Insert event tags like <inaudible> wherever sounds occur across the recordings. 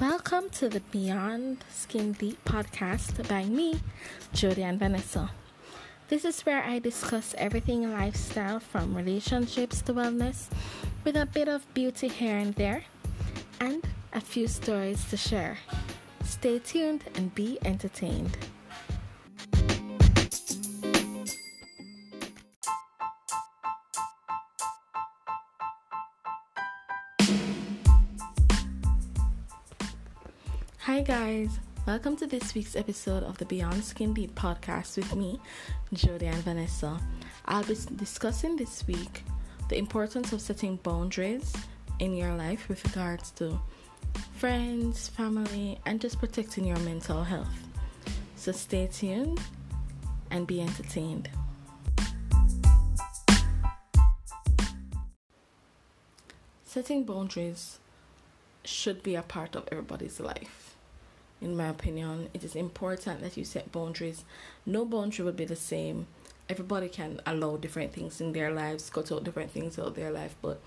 Welcome to the Beyond Skin Deep podcast by me, and Vanessa. This is where I discuss everything in lifestyle from relationships to wellness with a bit of beauty here and there and a few stories to share. Stay tuned and be entertained. Guys. Welcome to this week's episode of the Beyond Skin Deep podcast with me, Jody and Vanessa. I'll be discussing this week the importance of setting boundaries in your life with regards to friends, family, and just protecting your mental health. So stay tuned and be entertained. Setting boundaries should be a part of everybody's life. In my opinion, it is important that you set boundaries. No boundary would be the same. Everybody can allow different things in their lives, cut out different things out of their life, but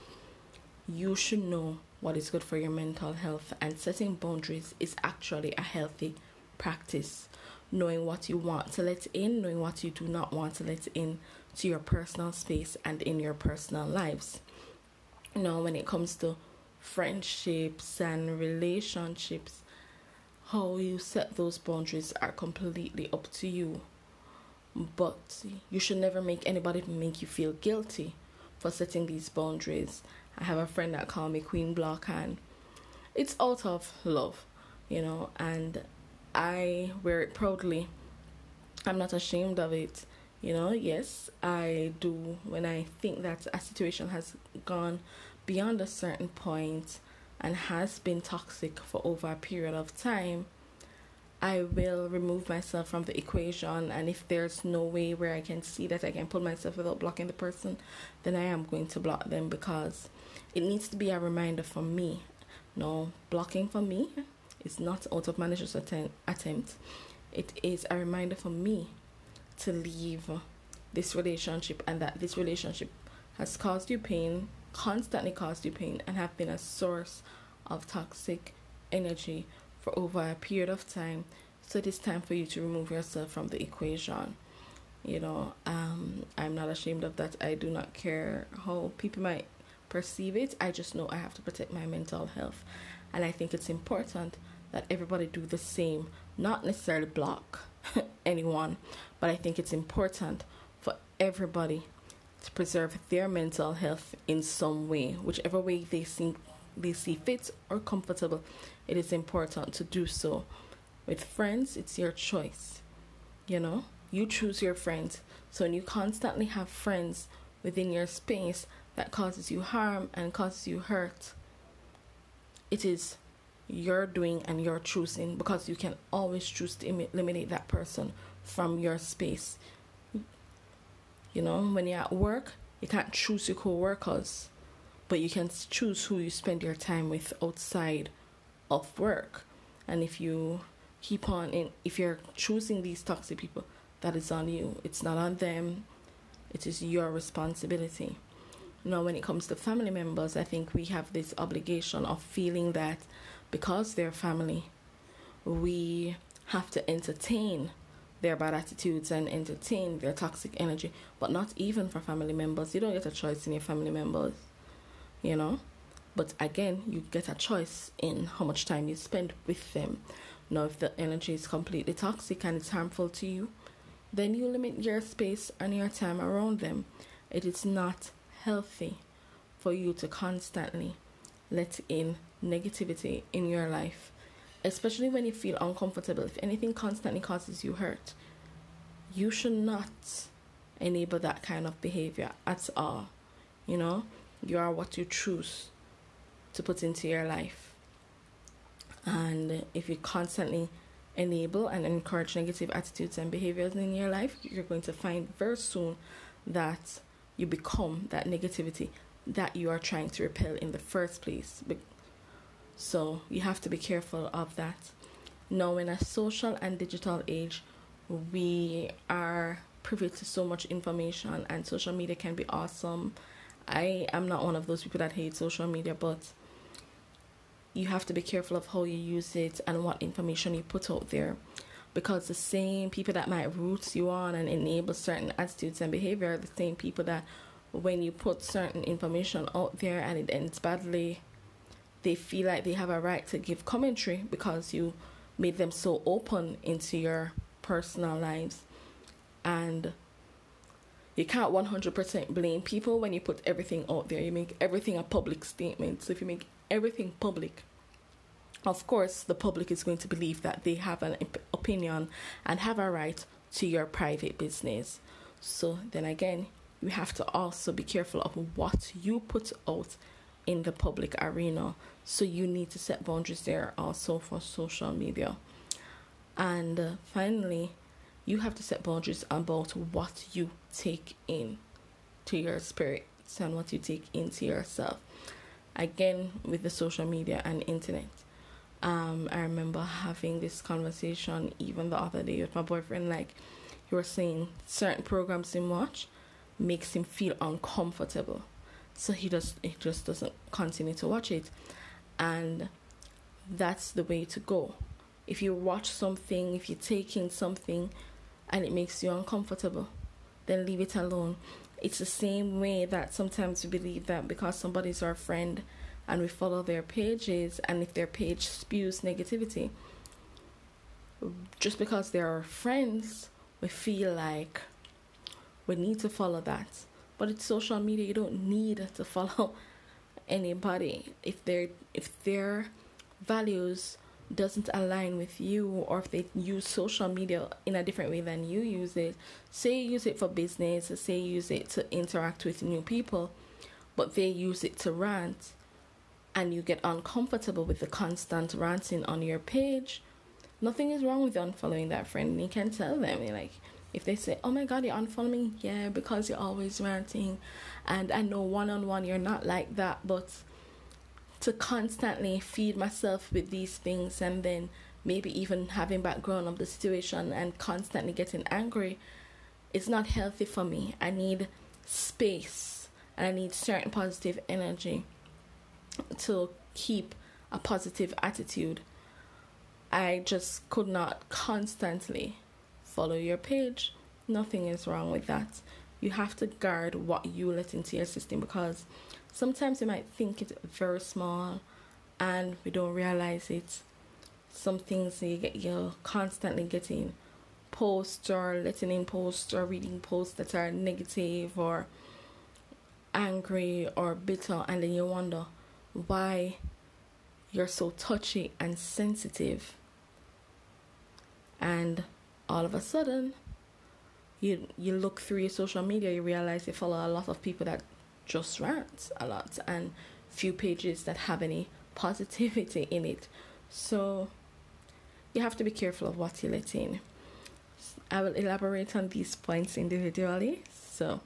you should know what is good for your mental health and setting boundaries is actually a healthy practice knowing what you want to let in knowing what you do not want to let in to your personal space and in your personal lives know when it comes to friendships and relationships how you set those boundaries are completely up to you but you should never make anybody make you feel guilty for setting these boundaries I have a friend that call me Queen Block, and it's out of love, you know, and I wear it proudly. I'm not ashamed of it, you know. Yes, I do when I think that a situation has gone beyond a certain point and has been toxic for over a period of time. I will remove myself from the equation, and if there's no way where I can see that I can pull myself without blocking the person, then I am going to block them because it needs to be a reminder for me. No, blocking for me is not out of malicious attempt, attempt. It is a reminder for me to leave this relationship and that this relationship has caused you pain, constantly caused you pain, and have been a source of toxic energy for over a period of time. So it is time for you to remove yourself from the equation. You know, um, I'm not ashamed of that. I do not care how people might perceive it. I just know I have to protect my mental health. And I think it's important that everybody do the same, not necessarily block <laughs> anyone, but I think it's important for everybody to preserve their mental health in some way, whichever way they see they see fit or comfortable. It is important to do so. With friends, it's your choice. You know, you choose your friends. So when you constantly have friends within your space that causes you harm and causes you hurt, it is your doing and your choosing because you can always choose to eliminate that person from your space. You know, when you're at work, you can't choose your co workers, but you can choose who you spend your time with outside of work. And if you keep on in, if you're choosing these toxic people, that is on you. It's not on them, it is your responsibility. Now, when it comes to family members, I think we have this obligation of feeling that because they're family, we have to entertain their bad attitudes and entertain their toxic energy, but not even for family members. You don't get a choice in your family members, you know? But again, you get a choice in how much time you spend with them. Now, if the energy is completely toxic and it's harmful to you, then you limit your space and your time around them. It is not healthy for you to constantly let in negativity in your life, especially when you feel uncomfortable. If anything constantly causes you hurt, you should not enable that kind of behavior at all. You know, you are what you choose to put into your life. And if you constantly enable and encourage negative attitudes and behaviors in your life, you're going to find very soon that you become that negativity that you are trying to repel in the first place. So you have to be careful of that. Now, in a social and digital age, we are privy to so much information, and social media can be awesome. I am not one of those people that hate social media, but you have to be careful of how you use it and what information you put out there because the same people that might root you on and enable certain attitudes and behavior are the same people that when you put certain information out there and it ends badly they feel like they have a right to give commentary because you made them so open into your personal lives. And you can't 100% blame people when you put everything out there. You make everything a public statement. So if you make everything public of course, the public is going to believe that they have an opinion and have a right to your private business. So, then again, you have to also be careful of what you put out in the public arena. So, you need to set boundaries there also for social media. And uh, finally, you have to set boundaries about what you take in to your spirit and what you take into yourself. Again, with the social media and internet um, I remember having this conversation even the other day with my boyfriend. Like, he was saying certain programs in watch makes him feel uncomfortable, so he just he just doesn't continue to watch it, and that's the way to go. If you watch something, if you take in something, and it makes you uncomfortable, then leave it alone. It's the same way that sometimes we believe that because somebody's our friend and we follow their pages and if their page spews negativity just because they're our friends we feel like we need to follow that but it's social media you don't need to follow <laughs> anybody if their if their values doesn't align with you or if they use social media in a different way than you use it say you use it for business say you use it to interact with new people but they use it to rant and you get uncomfortable with the constant ranting on your page, nothing is wrong with unfollowing that friend. You can tell them, you're like, if they say, "Oh my God, you're unfollowing me," yeah, because you're always ranting, and I know one on one you're not like that, but to constantly feed myself with these things and then maybe even having background of the situation and constantly getting angry, it's not healthy for me. I need space and I need certain positive energy to keep a positive attitude. I just could not constantly follow your page. Nothing is wrong with that. You have to guard what you let into your system because sometimes you might think it's very small and we don't realize it. Some things you get you're constantly getting posts or letting in posts or reading posts that are negative or angry or bitter and then you wonder why you're so touchy and sensitive. And all of a sudden, you you look through your social media, you realize you follow a lot of people that just rant a lot and few pages that have any <laughs> positivity in it. So you have to be careful of what you let in. I will elaborate on these points individually. So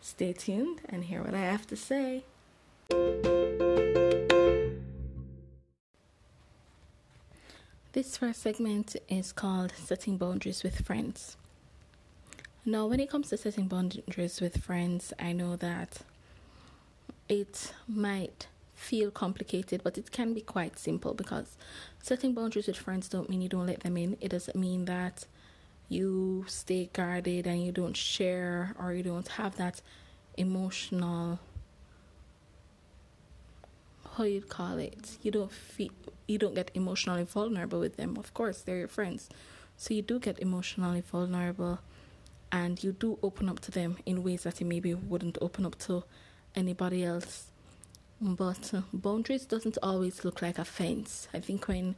stay tuned and hear what I have to say. This first segment is called Setting Boundaries with Friends. Now, when it comes to setting boundaries with friends, I know that it might feel complicated, but it can be quite simple because setting boundaries with friends don't mean you don't let them in. It doesn't mean that you stay guarded and you don't share or you don't have that emotional how you'd call it you don't feel you don't get emotionally vulnerable with them. Of course they're your friends. So you do get emotionally vulnerable and you do open up to them in ways that you maybe wouldn't open up to anybody else. But uh, boundaries doesn't always look like a fence. I think when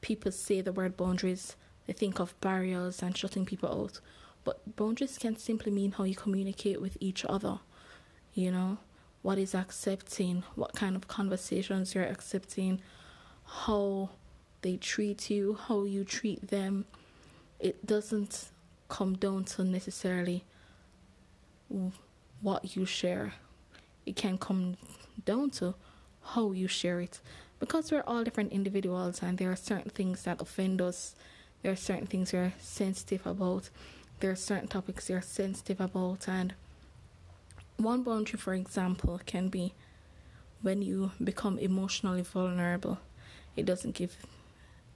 people say the word boundaries they think of barriers and shutting people out. But boundaries can simply mean how you communicate with each other you know? What is accepting, what kind of conversations you're accepting, how they treat you, how you treat them. It doesn't come down to necessarily what you share. It can come down to how you share it. Because we're all different individuals and there are certain things that offend us. There are certain things we're sensitive about. There are certain topics you're sensitive about and one boundary, for example, can be when you become emotionally vulnerable. It doesn't give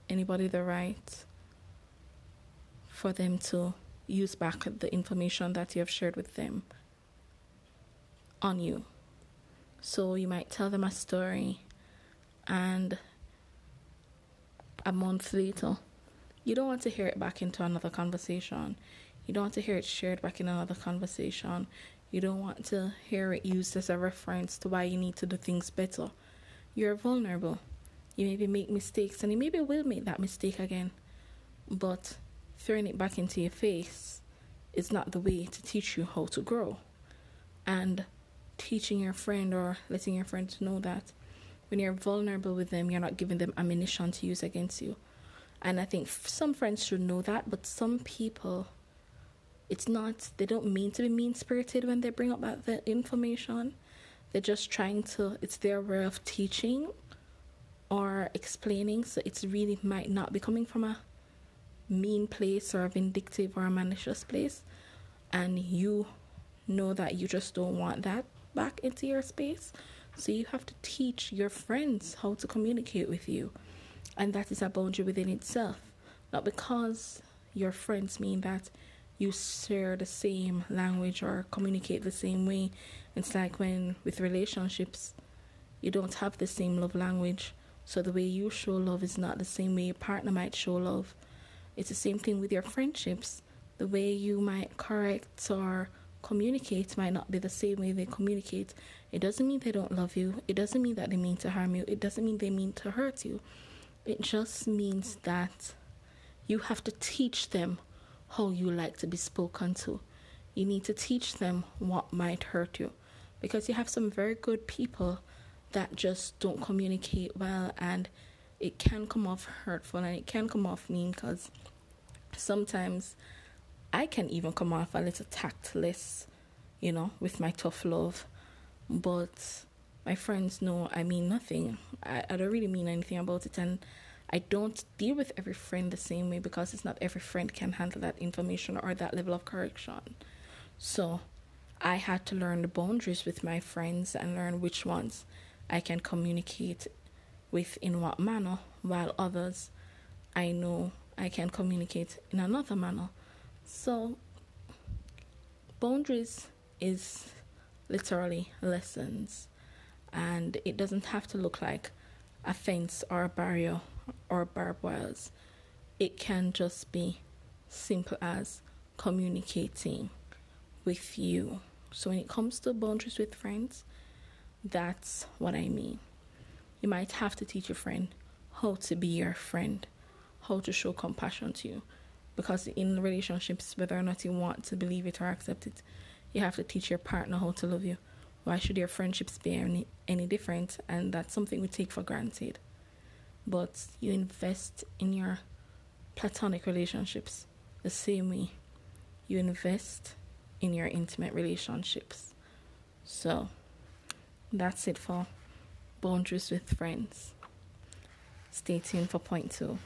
anybody the right for them to use back the information that you have shared with them on you. So you might tell them a story, and a month later, you don't want to hear it back into another conversation. You don't want to hear it shared back in another conversation. You don't want to hear it used as a reference to why you need to do things better. You're vulnerable. You maybe make mistakes, and you maybe will make that mistake again. But throwing it back into your face is not the way to teach you how to grow. And teaching your friend or letting your friend know that when you're vulnerable with them, you're not giving them ammunition to use against you. And I think some friends should know that, but some people, it's not, they don't mean to be mean spirited when they bring up that the information. They're just trying to, it's their way of teaching or explaining. So it's really might not be coming from a mean place or a vindictive or a malicious place. And you know that you just don't want that back into your space. So you have to teach your friends how to communicate with you. And that is a boundary within itself. Not because your friends mean that you share the same language or communicate the same way. It's like when with relationships, you don't have the same love language. So the way you show love is not the same way your partner might show love. It's the same thing with your friendships. The way you might correct or communicate might not be the same way they communicate. It doesn't mean they don't love you. It doesn't mean that they mean to harm you. It doesn't mean they mean to hurt you. It just means that you have to teach them how you like to be spoken to. You need to teach them what might hurt you. Because you have some very good people that just don't communicate well and it can come off hurtful and it can come off mean because sometimes I can even come off a little tactless, you know, with my tough love. But my friends know I mean nothing. I, I don't really mean anything about it. And I don't deal with every friend the same way because it's not every friend can handle that information or that level of correction. So I had to learn the boundaries with my friends and learn which ones I can communicate with in what manner, while others I know I can communicate in another manner. So, boundaries is literally lessons, and it doesn't have to look like a fence or a barrier or barbed wires. It can just be simple as communicating with you. So, when it comes to boundaries with friends, that's what I mean. You might have to teach your friend how to be your friend, how to show compassion to you because in relationships, whether or not you want to believe it or accept it, you have to teach your partner how to love you. Why should your friendships be any, any different? And that's something we take for granted. But you invest in your platonic relationships the same way you invest in your intimate relationships. So that's it for boundaries with friends. Stay tuned for point two.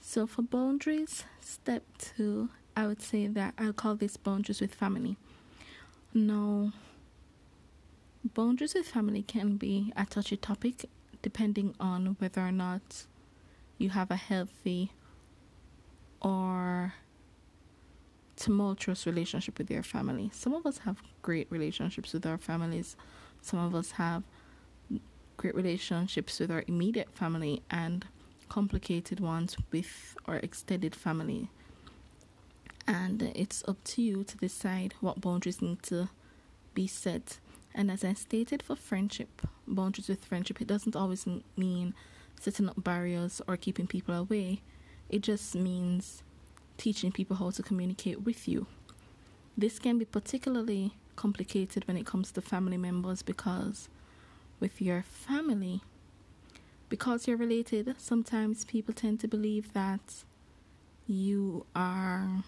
So for boundaries, step two, I would say that I'll call this boundaries with family. Now, boundaries with family can be a touchy topic depending on whether or not you have a healthy or tumultuous relationship with your family. Some of us have great relationships with our families. Some of us have great relationships with our immediate family and complicated ones with our extended family. And it's up to you to decide what boundaries need to be set. And as I stated for friendship, boundaries with friendship, it doesn't always mean setting up barriers or keeping people away. It just means teaching people how to communicate with you. This can be particularly complicated when it comes to family members because with your family, because you're related, sometimes people tend to believe that you are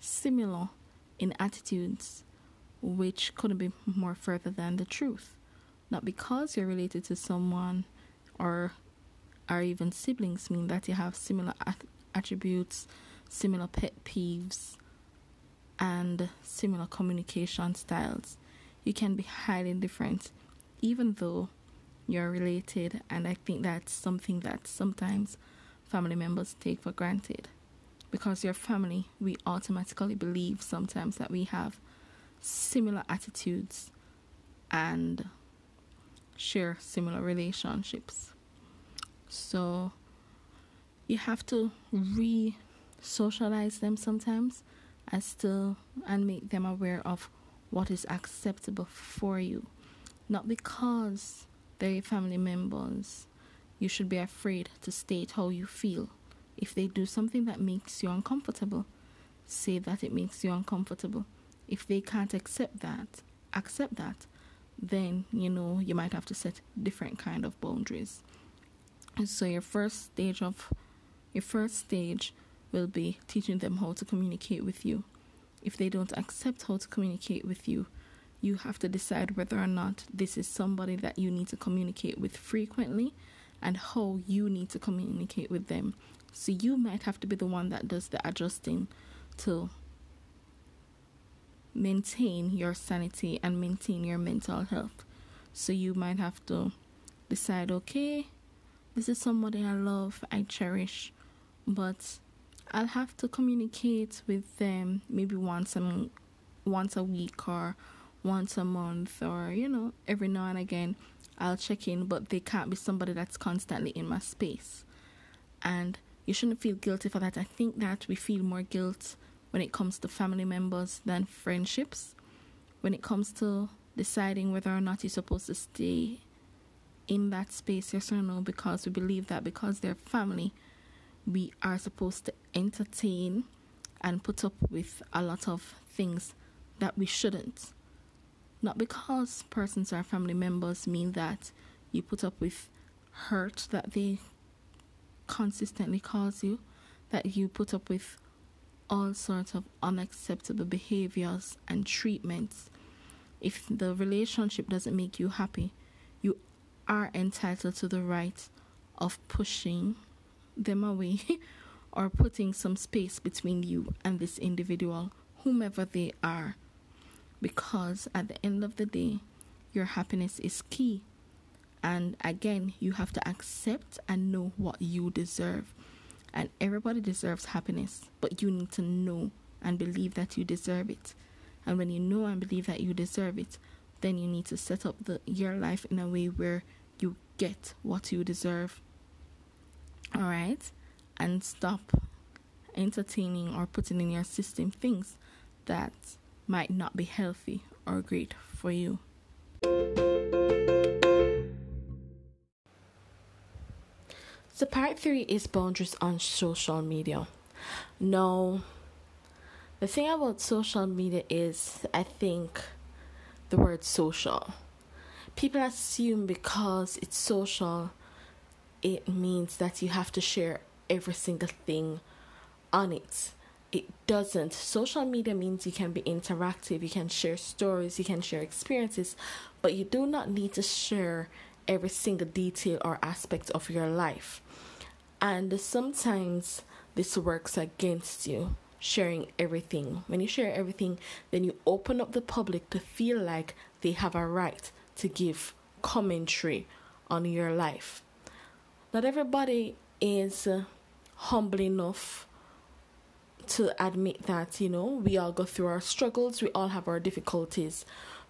similar in attitudes, which couldn't be more further than the truth. Not because you're related to someone or are even siblings mean that you have similar at- attributes, similar pet peeves, and similar communication styles. you can be highly different, even though you're related. And I think that's something that sometimes family members take for granted. Because your family, we automatically believe sometimes that we have similar attitudes and share similar relationships. So you have to re socialize them sometimes and still and make them aware of what is acceptable for you. Not because they're family members, you should be afraid to state how you feel. If they do something that makes you uncomfortable, say that it makes you uncomfortable. If they can't accept that, accept that, then you know you might have to set different kind of boundaries. so your first stage of your first stage will be teaching them how to communicate with you. If they don't accept how to communicate with you, you have to decide whether or not this is somebody that you need to communicate with frequently and how you need to communicate with them. So you might have to be the one that does the adjusting to maintain your sanity and maintain your mental health. So you might have to decide okay, this is somebody I love, I cherish, but I'll have to communicate with them maybe once a once a week or once a month or you know every now and again I'll check in but they can't be somebody that's constantly in my space. And you shouldn't feel guilty for that. I think that we feel more guilt when it comes to family members than friendships. When it comes to deciding whether or not you're supposed to stay in that space yes or no because we believe that because they're family we are supposed to entertain and put up with a lot of things that we shouldn't. Not because persons are family members mean that you put up with hurt that they consistently cause you, that you put up with all sorts of unacceptable behaviors and treatments. If the relationship doesn't make you happy, you are entitled to the right of pushing them away <laughs> or putting some space between you and this individual, whomever they are. Because at the end of the day, your happiness is key. And again, you have to accept and know what you deserve. And everybody deserves happiness, but you need to know and believe that you deserve it. And when you know and believe that you deserve it, then you need to set up the your life in a way where you get what you deserve all right and stop entertaining or putting in your system things that might not be healthy or great for you. So, part three is boundaries on social media. Now, the thing about social media is, I think, the word social. People assume because it's social it means that you have to share every single thing on it. It doesn't. Social media means you can be interactive, you can share stories, you can share experiences, but you do not need to share every single detail or aspect of your life. And sometimes this works against you sharing everything. When you share everything, then you open up the public to feel like they have a right to give commentary on your life not everybody is humble enough to admit that you know we all go through our struggles we all have our difficulties.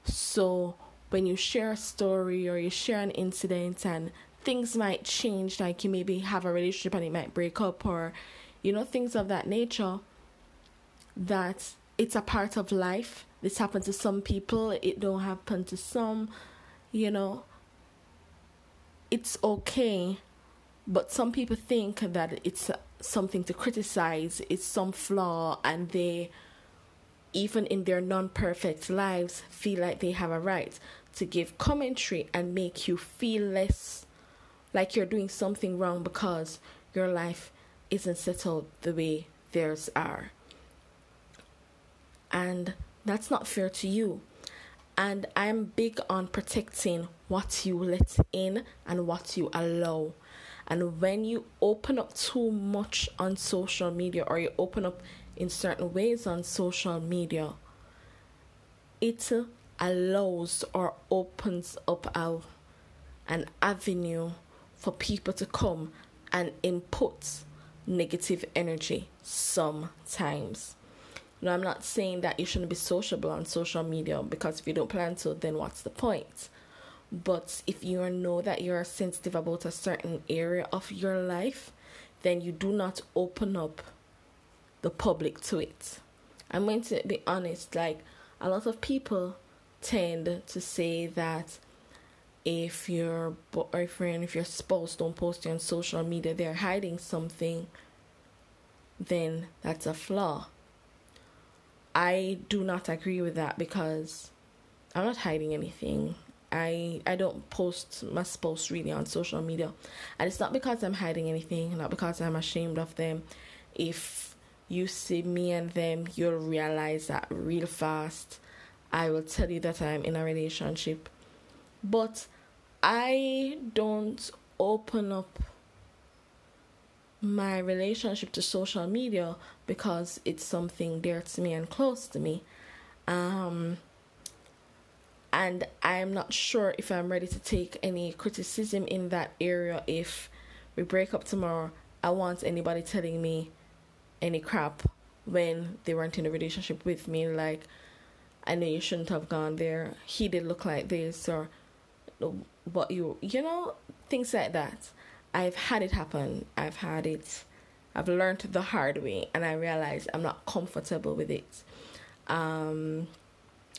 So when you share a story or you share an incident and things might change like you maybe have a relationship and it might break up or you know things of that nature that it's a part of life. This happens to some people it don't happen to some you know. It's okay but some people think that it's something to criticize, it's some flaw, and they, even in their non perfect lives, feel like they have a right to give commentary and make you feel less like you're doing something wrong because your life isn't settled the way theirs are. And that's not fair to you. And I'm big on protecting what you let in and what you allow. And when you open up too much on social media or you open up in certain ways on social media, it allows or opens up a, an avenue for people to come and input negative energy sometimes. Now, I'm not saying that you shouldn't be sociable on social media because if you don't plan to, then what's the point? But if you know that you're sensitive about a certain area of your life, then you do not open up the public to it. I'm going to be honest, like a lot of people tend to say that if your boyfriend, if your spouse don't post you on social media, they're hiding something, then that's a flaw. I do not agree with that because I'm not hiding anything. I I don't post my spouse really on social media, and it's not because I'm hiding anything, not because I'm ashamed of them. If you see me and them, you'll realize that real fast. I will tell you that I'm in a relationship, but I don't open up my relationship to social media because it's something dear to me and close to me. Um, and I'm not sure if I'm ready to take any criticism in that area. If we break up tomorrow, I want anybody telling me any crap when they weren't in a relationship with me. Like, I know you shouldn't have gone there. He did look like this, or what you, you know, things like that. I've had it happen. I've had it. I've learned the hard way, and I realize I'm not comfortable with it. Um,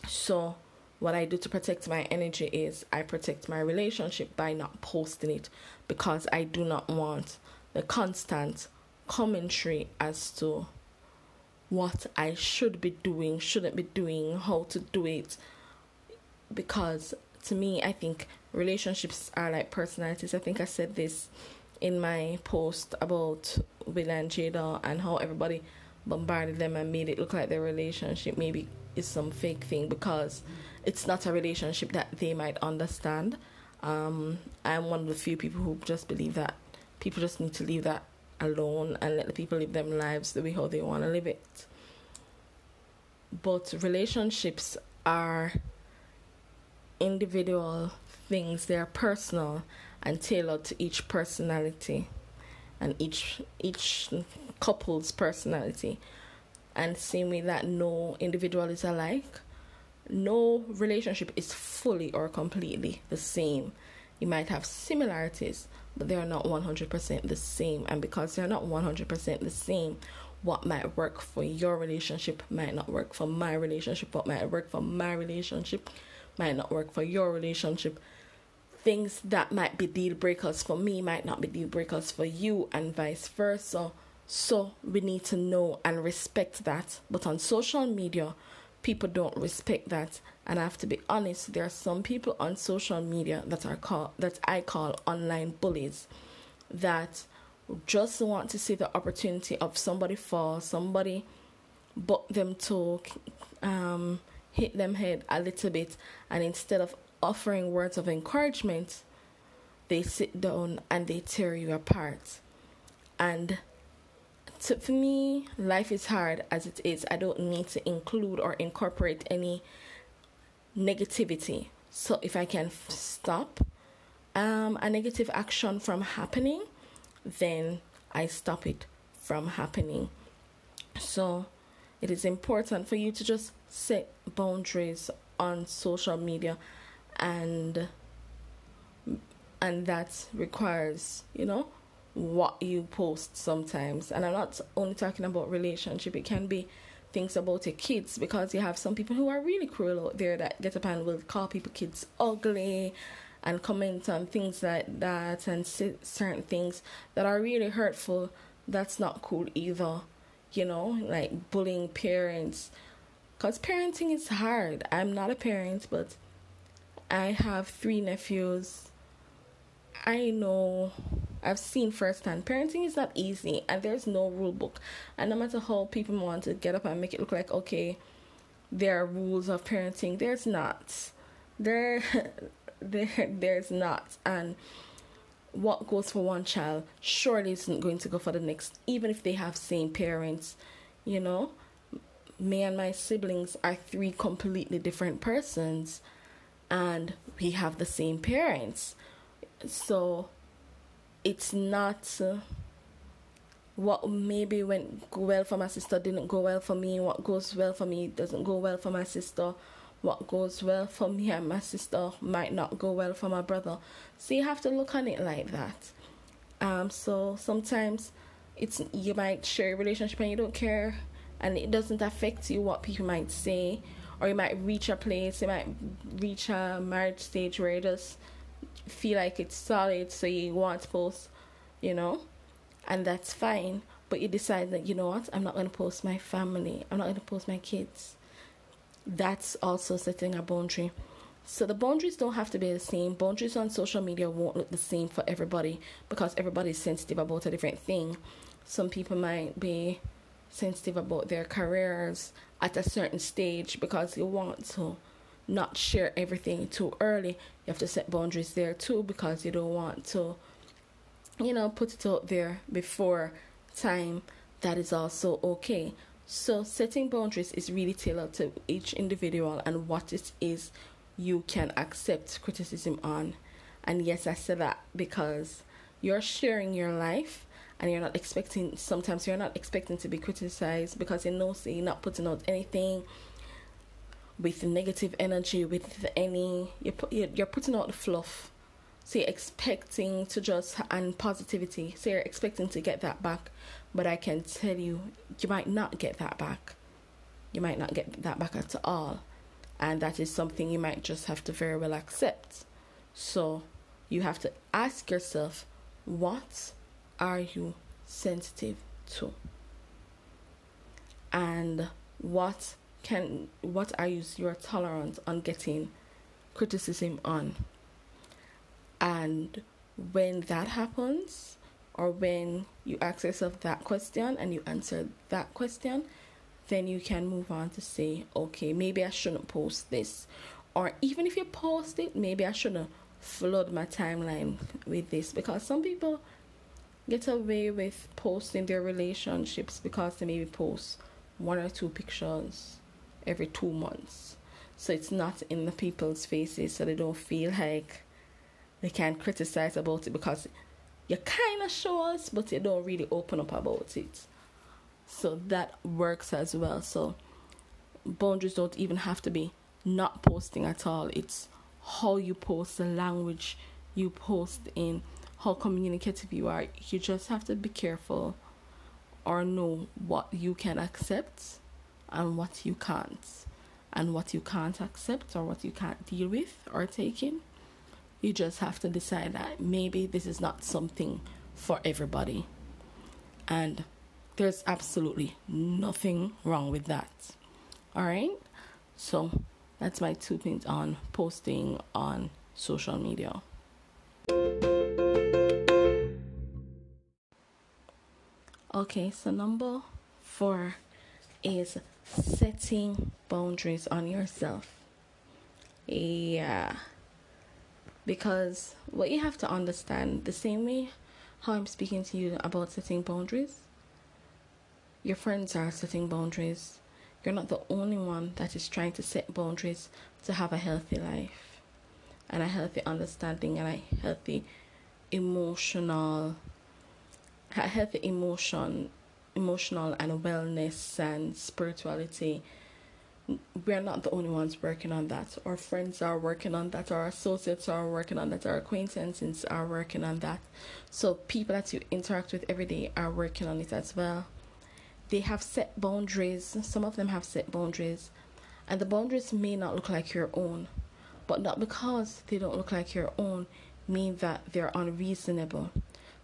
so what I do to protect my energy is I protect my relationship by not posting it because I do not want the constant commentary as to what I should be doing, shouldn't be doing, how to do it. Because to me, I think relationships are like personalities. I think I said this in my post about Will and Jada and how everybody bombarded them and made it look like their relationship maybe is some fake thing because it's not a relationship that they might understand. Um, I'm one of the few people who just believe that people just need to leave that alone and let the people live their lives the way how they want to live it. But relationships are individual things, they are personal and tailored to each personality and each each couple's personality. And same way that no individual is alike no relationship is fully or completely the same. You might have similarities, but they are not 100% the same. And because they're not 100% the same, what might work for your relationship might not work for my relationship. What might work for my relationship might not work for your relationship. Things that might be deal breakers for me might not be deal breakers for you, and vice versa. So we need to know and respect that. But on social media, people don't respect that. And I have to be honest there are some people on social media that are called that I call online bullies that just want to see the opportunity of somebody fall somebody buck them to um, hit them head a little bit. And instead of offering words of encouragement they sit down and they tear you apart. And to, for me, life is hard as it is. I don't need to include or incorporate any negativity. So if I can f- stop um, a negative action from happening, then I stop it from happening. So it is important for you to just set boundaries on social media and and that requires, you know, what you post sometimes. And I'm not only talking about relationship, it can be things about your kids because you have some people who are really cruel out there that get up and will call people kids ugly and comment on things like that and certain things that are really hurtful. That's not cool either. You know, like bullying parents. Because parenting is hard. I'm not a parent, but I have three nephews. I know I've seen firsthand. Parenting is not easy, and there's no rule book. And no matter how people want to get up and make it look like okay, there are rules of parenting, there's not. There, <laughs> there, there's not. And what goes for one child surely isn't going to go for the next, even if they have same parents. You know, me and my siblings are three completely different persons and we have the same parents. So it's not uh, what maybe went well for my sister didn't go well for me. What goes well for me doesn't go well for my sister. What goes well for me and my sister might not go well for my brother. So you have to look on it like that. Um, so sometimes it's you might share a relationship and you don't care and it doesn't affect you what people might say or you might reach a place you might reach a marriage stage where you just feel like it's solid so you want to post you know? And that's fine. But you decide that you know what? I'm not going to post my family. I'm not going to post my kids. That's also setting a boundary. So the boundaries don't have to be the same. Boundaries on social media won't look the same for everybody because everybody's sensitive about a different thing. Some people might be sensitive about their careers at a certain stage because you want to not share everything too early. You have to set boundaries there too because you don't want to, you know, put it out there before time. That is also okay. So setting boundaries is really tailored to each individual and what it is you can accept criticism on. And yes, I said that because you're sharing your life and you're not expecting sometimes you're not expecting to be criticized because you know so you're not putting out anything with negative energy with any put, you're putting out the fluff. So you're expecting to just and positivity. So you're expecting to get that back. But i can tell you you might not get that back. You might not get that back at all. And that is something you might just have to very well accept. So you have to ask yourself what are you sensitive to? And what can what are you your tolerance on getting criticism on? And when that happens, or when you ask yourself that question and you answer that question, then you can move on to say, okay, maybe I shouldn't post this. Or even if you post it, maybe I shouldn't flood my timeline with this because some people get away with posting their relationships because they maybe post one or two pictures every two months. So it's not in the people's faces so they don't feel like they can criticize about it because you kind of show us, but you don't really open up about it. So that works as well. So boundaries don't even have to be not posting at all. It's how you post, the language you post in, how communicative you are. You just have to be careful or know what you can accept and what you can't, and what you can't accept or what you can't deal with or take in. You just have to decide that maybe this is not something for everybody. And there's absolutely nothing wrong with that. All right? So that's my two pins on posting on social media. Okay, so number four is setting boundaries on yourself. Yeah. Because what you have to understand, the same way how I'm speaking to you about setting boundaries, your friends are setting boundaries. You're not the only one that is trying to set boundaries to have a healthy life and a healthy understanding and a healthy emotional a healthy emotion emotional and wellness and spirituality we're not the only ones working on that. Our friends are working on that. Our associates are working on that. Our acquaintances are working on that. So people that you interact with every day are working on it as well. They have set boundaries. Some of them have set boundaries. And the boundaries may not look like your own but not because they don't look like your own mean that they're unreasonable.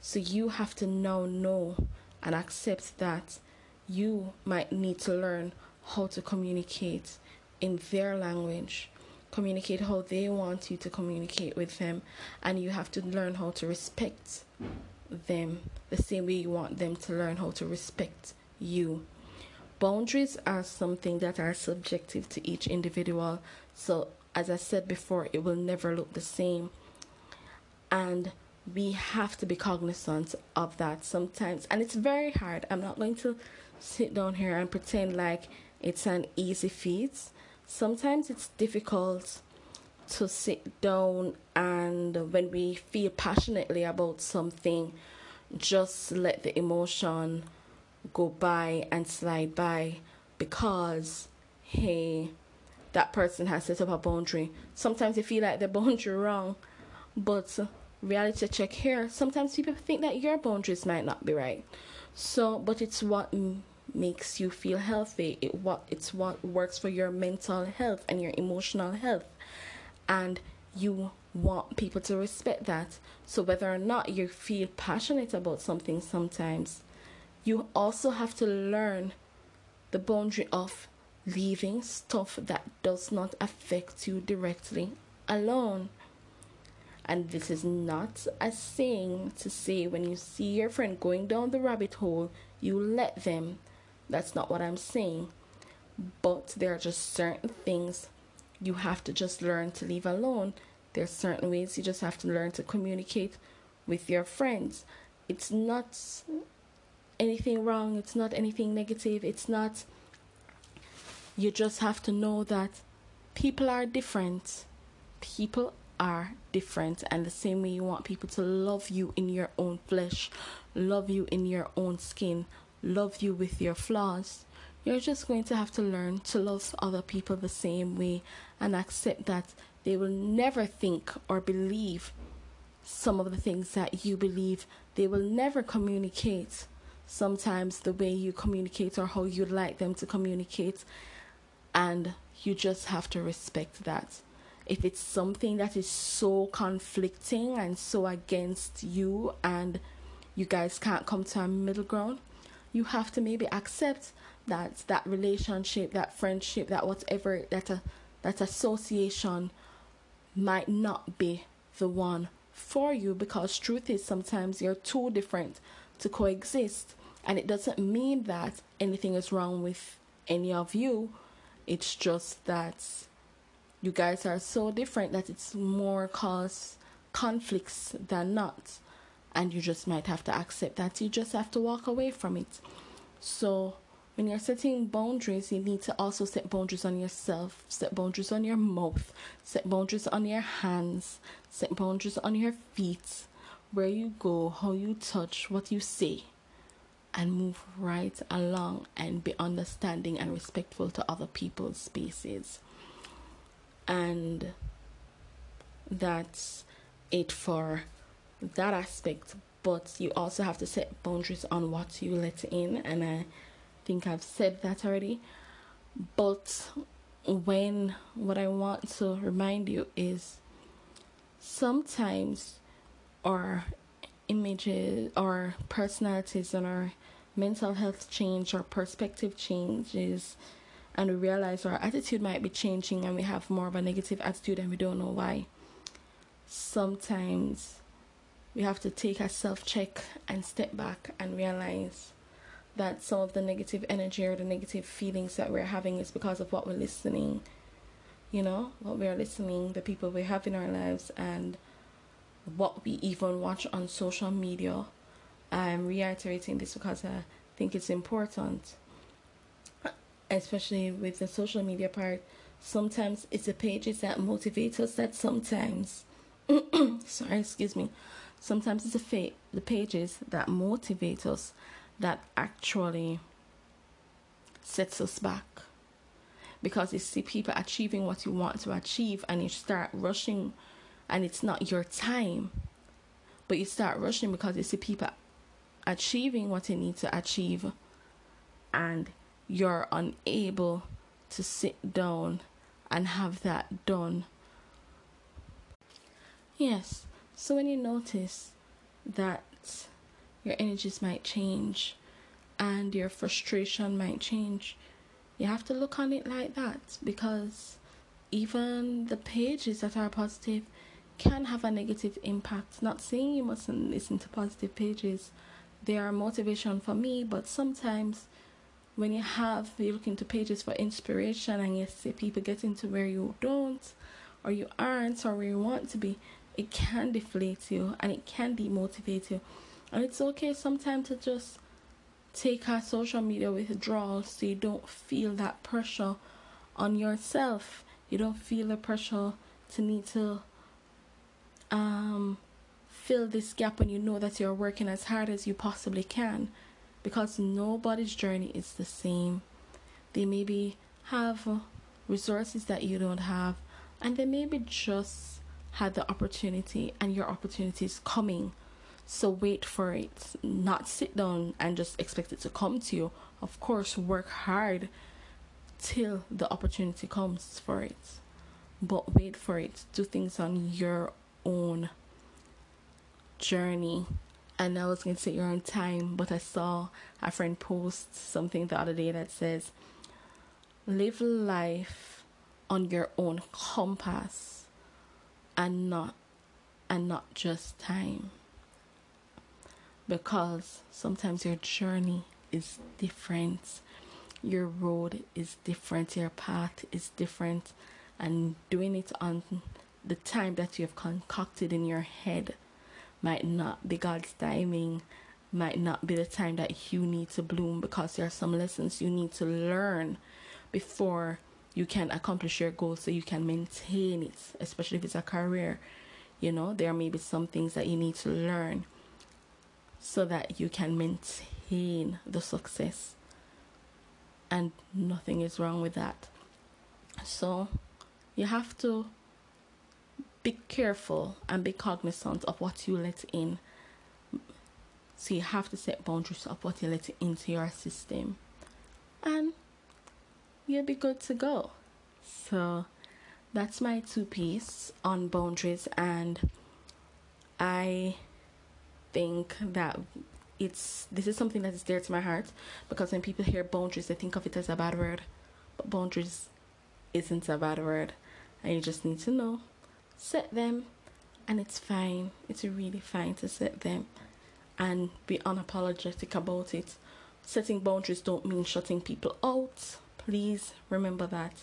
So you have to now know and accept that you might need to learn how to communicate in their language, communicate how they want you to communicate with them, and you have to learn how to respect them the same way you want them to learn how to respect you. Boundaries are something that are subjective to each individual. So, as I said before, it will never look the same. And we have to be cognizant of that sometimes. And it's very hard. I'm not going to sit down here and pretend like it's an easy feat. Sometimes it's difficult to sit down and when we feel passionately about something, just let the emotion go by and slide by because hey that person has set up a boundary. Sometimes you feel like the <laughs> boundary wrong but reality check here sometimes people think that your boundaries might not be right. So but it's what makes you feel healthy. It what it's what works for your mental health and your emotional health. And you want people to respect that. So whether or not you feel passionate about something sometimes you also have to learn the boundary of leaving stuff that does not affect you directly alone. And this is not a saying to say when you see your friend going down the rabbit hole, you let them. That's not what I'm saying. But there are just certain things you have to just learn to leave alone. There's certain ways you just have to learn to communicate with your friends. It's not anything wrong, it's not anything negative, it's not. You just have to know that people are different. People are different, and the same way you want people to love you in your own flesh, love you in your own skin, love you with your flaws. You're just going to have to learn to love other people the same way and accept that they will never think or believe some of the things that you believe. They will never communicate sometimes the way you communicate or how you'd like them to communicate. And you just have to respect that. If it's something that is so conflicting and so against you, and you guys can't come to a middle ground, you have to maybe accept that that relationship, that friendship, that whatever that a, that association might not be the one for you because truth is sometimes you're too different to coexist. And it doesn't mean that anything is wrong with any of you. It's just that you guys are so different that it's more cause conflicts than not. And you just might have to accept that. You just have to walk away from it. So when you're setting boundaries, you need to also set boundaries on yourself, set boundaries on your mouth, set boundaries on your hands, set boundaries on your feet, where you go, how you touch, what you say, and move right along and be understanding and respectful to other people's spaces. And that's it for that aspect. But you also have to set boundaries on what you let in, and I think I've said that already. But when what I want to remind you is sometimes our images our personalities and our mental health change or perspective changes and we realize our attitude might be changing and we have more of a negative attitude and we don't know why. Sometimes we have to take a self check and step back and realize that some of the negative energy or the negative feelings that we're having is because of what we're listening you know what we're listening the people we have in our lives and what we even watch on social media. I'm reiterating this because I think it's important, especially with the social media part. Sometimes it's the pages that motivate us that sometimes, <clears throat> sorry, excuse me, sometimes it's the, fa- the pages that motivate us that actually sets us back. Because you see people achieving what you want to achieve and you start rushing and it's not your time. But you start rushing because you see people achieving what you need to achieve and you're unable to sit down and have that done. Yes, so when you notice that your energies might change and your frustration might change, you have to look on it like that because even the pages that are positive can have a negative impact. Not saying you mustn't listen to positive pages, they are motivation for me, but sometimes when you have you look into pages for inspiration and you see people getting to where you don't or you aren't or where you want to be, it can deflate you and it can demotivate you. And it's okay sometimes to just take a social media withdrawal so you don't feel that pressure on yourself. You don't feel the pressure to need to um, fill this gap when you know that you're working as hard as you possibly can because nobody's journey is the same. They maybe have resources that you don't have, and they maybe just had the opportunity, and your opportunity is coming. So wait for it. Not sit down and just expect it to come to you. Of course, work hard till the opportunity comes for it. But wait for it. Do things on your own journey. And I was going to say your own time, but I saw a friend post something the other day that says, live life on your own compass and not and not just time. Because sometimes your journey is different your road is different your path is different and doing it on the time that you have concocted in your head might not be God's timing, might not be the time that you need to bloom because there are some lessons you need to learn before you can accomplish your goals so you can maintain it, especially if it's a career. You know, there may be some things that you need to learn so that you can maintain the success. And nothing is wrong with that. So, you have to be careful and be cognizant of what you let in. So you have to set boundaries of what you let into your system. And you'll be good to go. So that's my two piece on boundaries and I think that it's this is something that is dear to my heart because when people hear boundaries they think of it as a bad word. But boundaries isn't a bad word and you just need to know set them and it's fine. It's really fine to set them and be unapologetic about it. Setting boundaries don't mean shutting people out. Please remember that.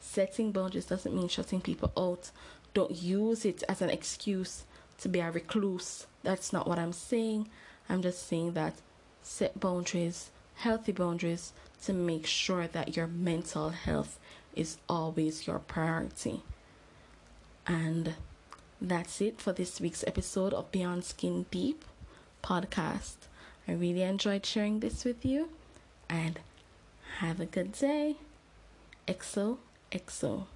Setting boundaries doesn't mean shutting people out. Don't use it as an excuse to be a recluse. That's not what i'm saying. I'm just saying that set boundaries healthy boundaries to make sure that your mental health is always your priority and that's it for this week's episode of Beyond Skin Deep podcast. I really enjoyed sharing this with you and have a good day. Exo, exo.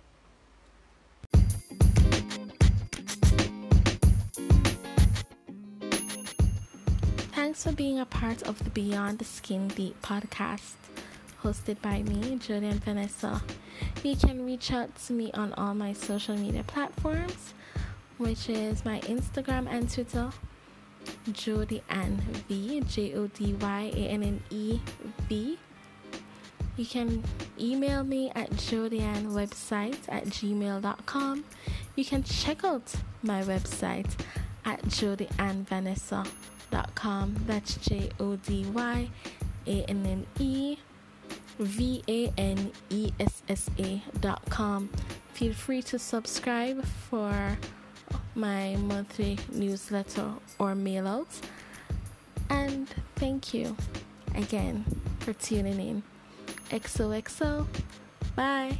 Thanks for being a part of the Beyond Skin Deep podcast, hosted by me, Jodyanne Vanessa. You can reach out to me on all my social media platforms, which is my Instagram and Twitter, Jody Ann V, J O D Y A N N E V. You can email me at website at gmail.com. You can check out my website at jodyannevanessa.com. That's J O D Y A N N E V A N E S S A dot com. Feel free to subscribe for my monthly newsletter or mail out. And thank you again for tuning in. XOXO. Bye.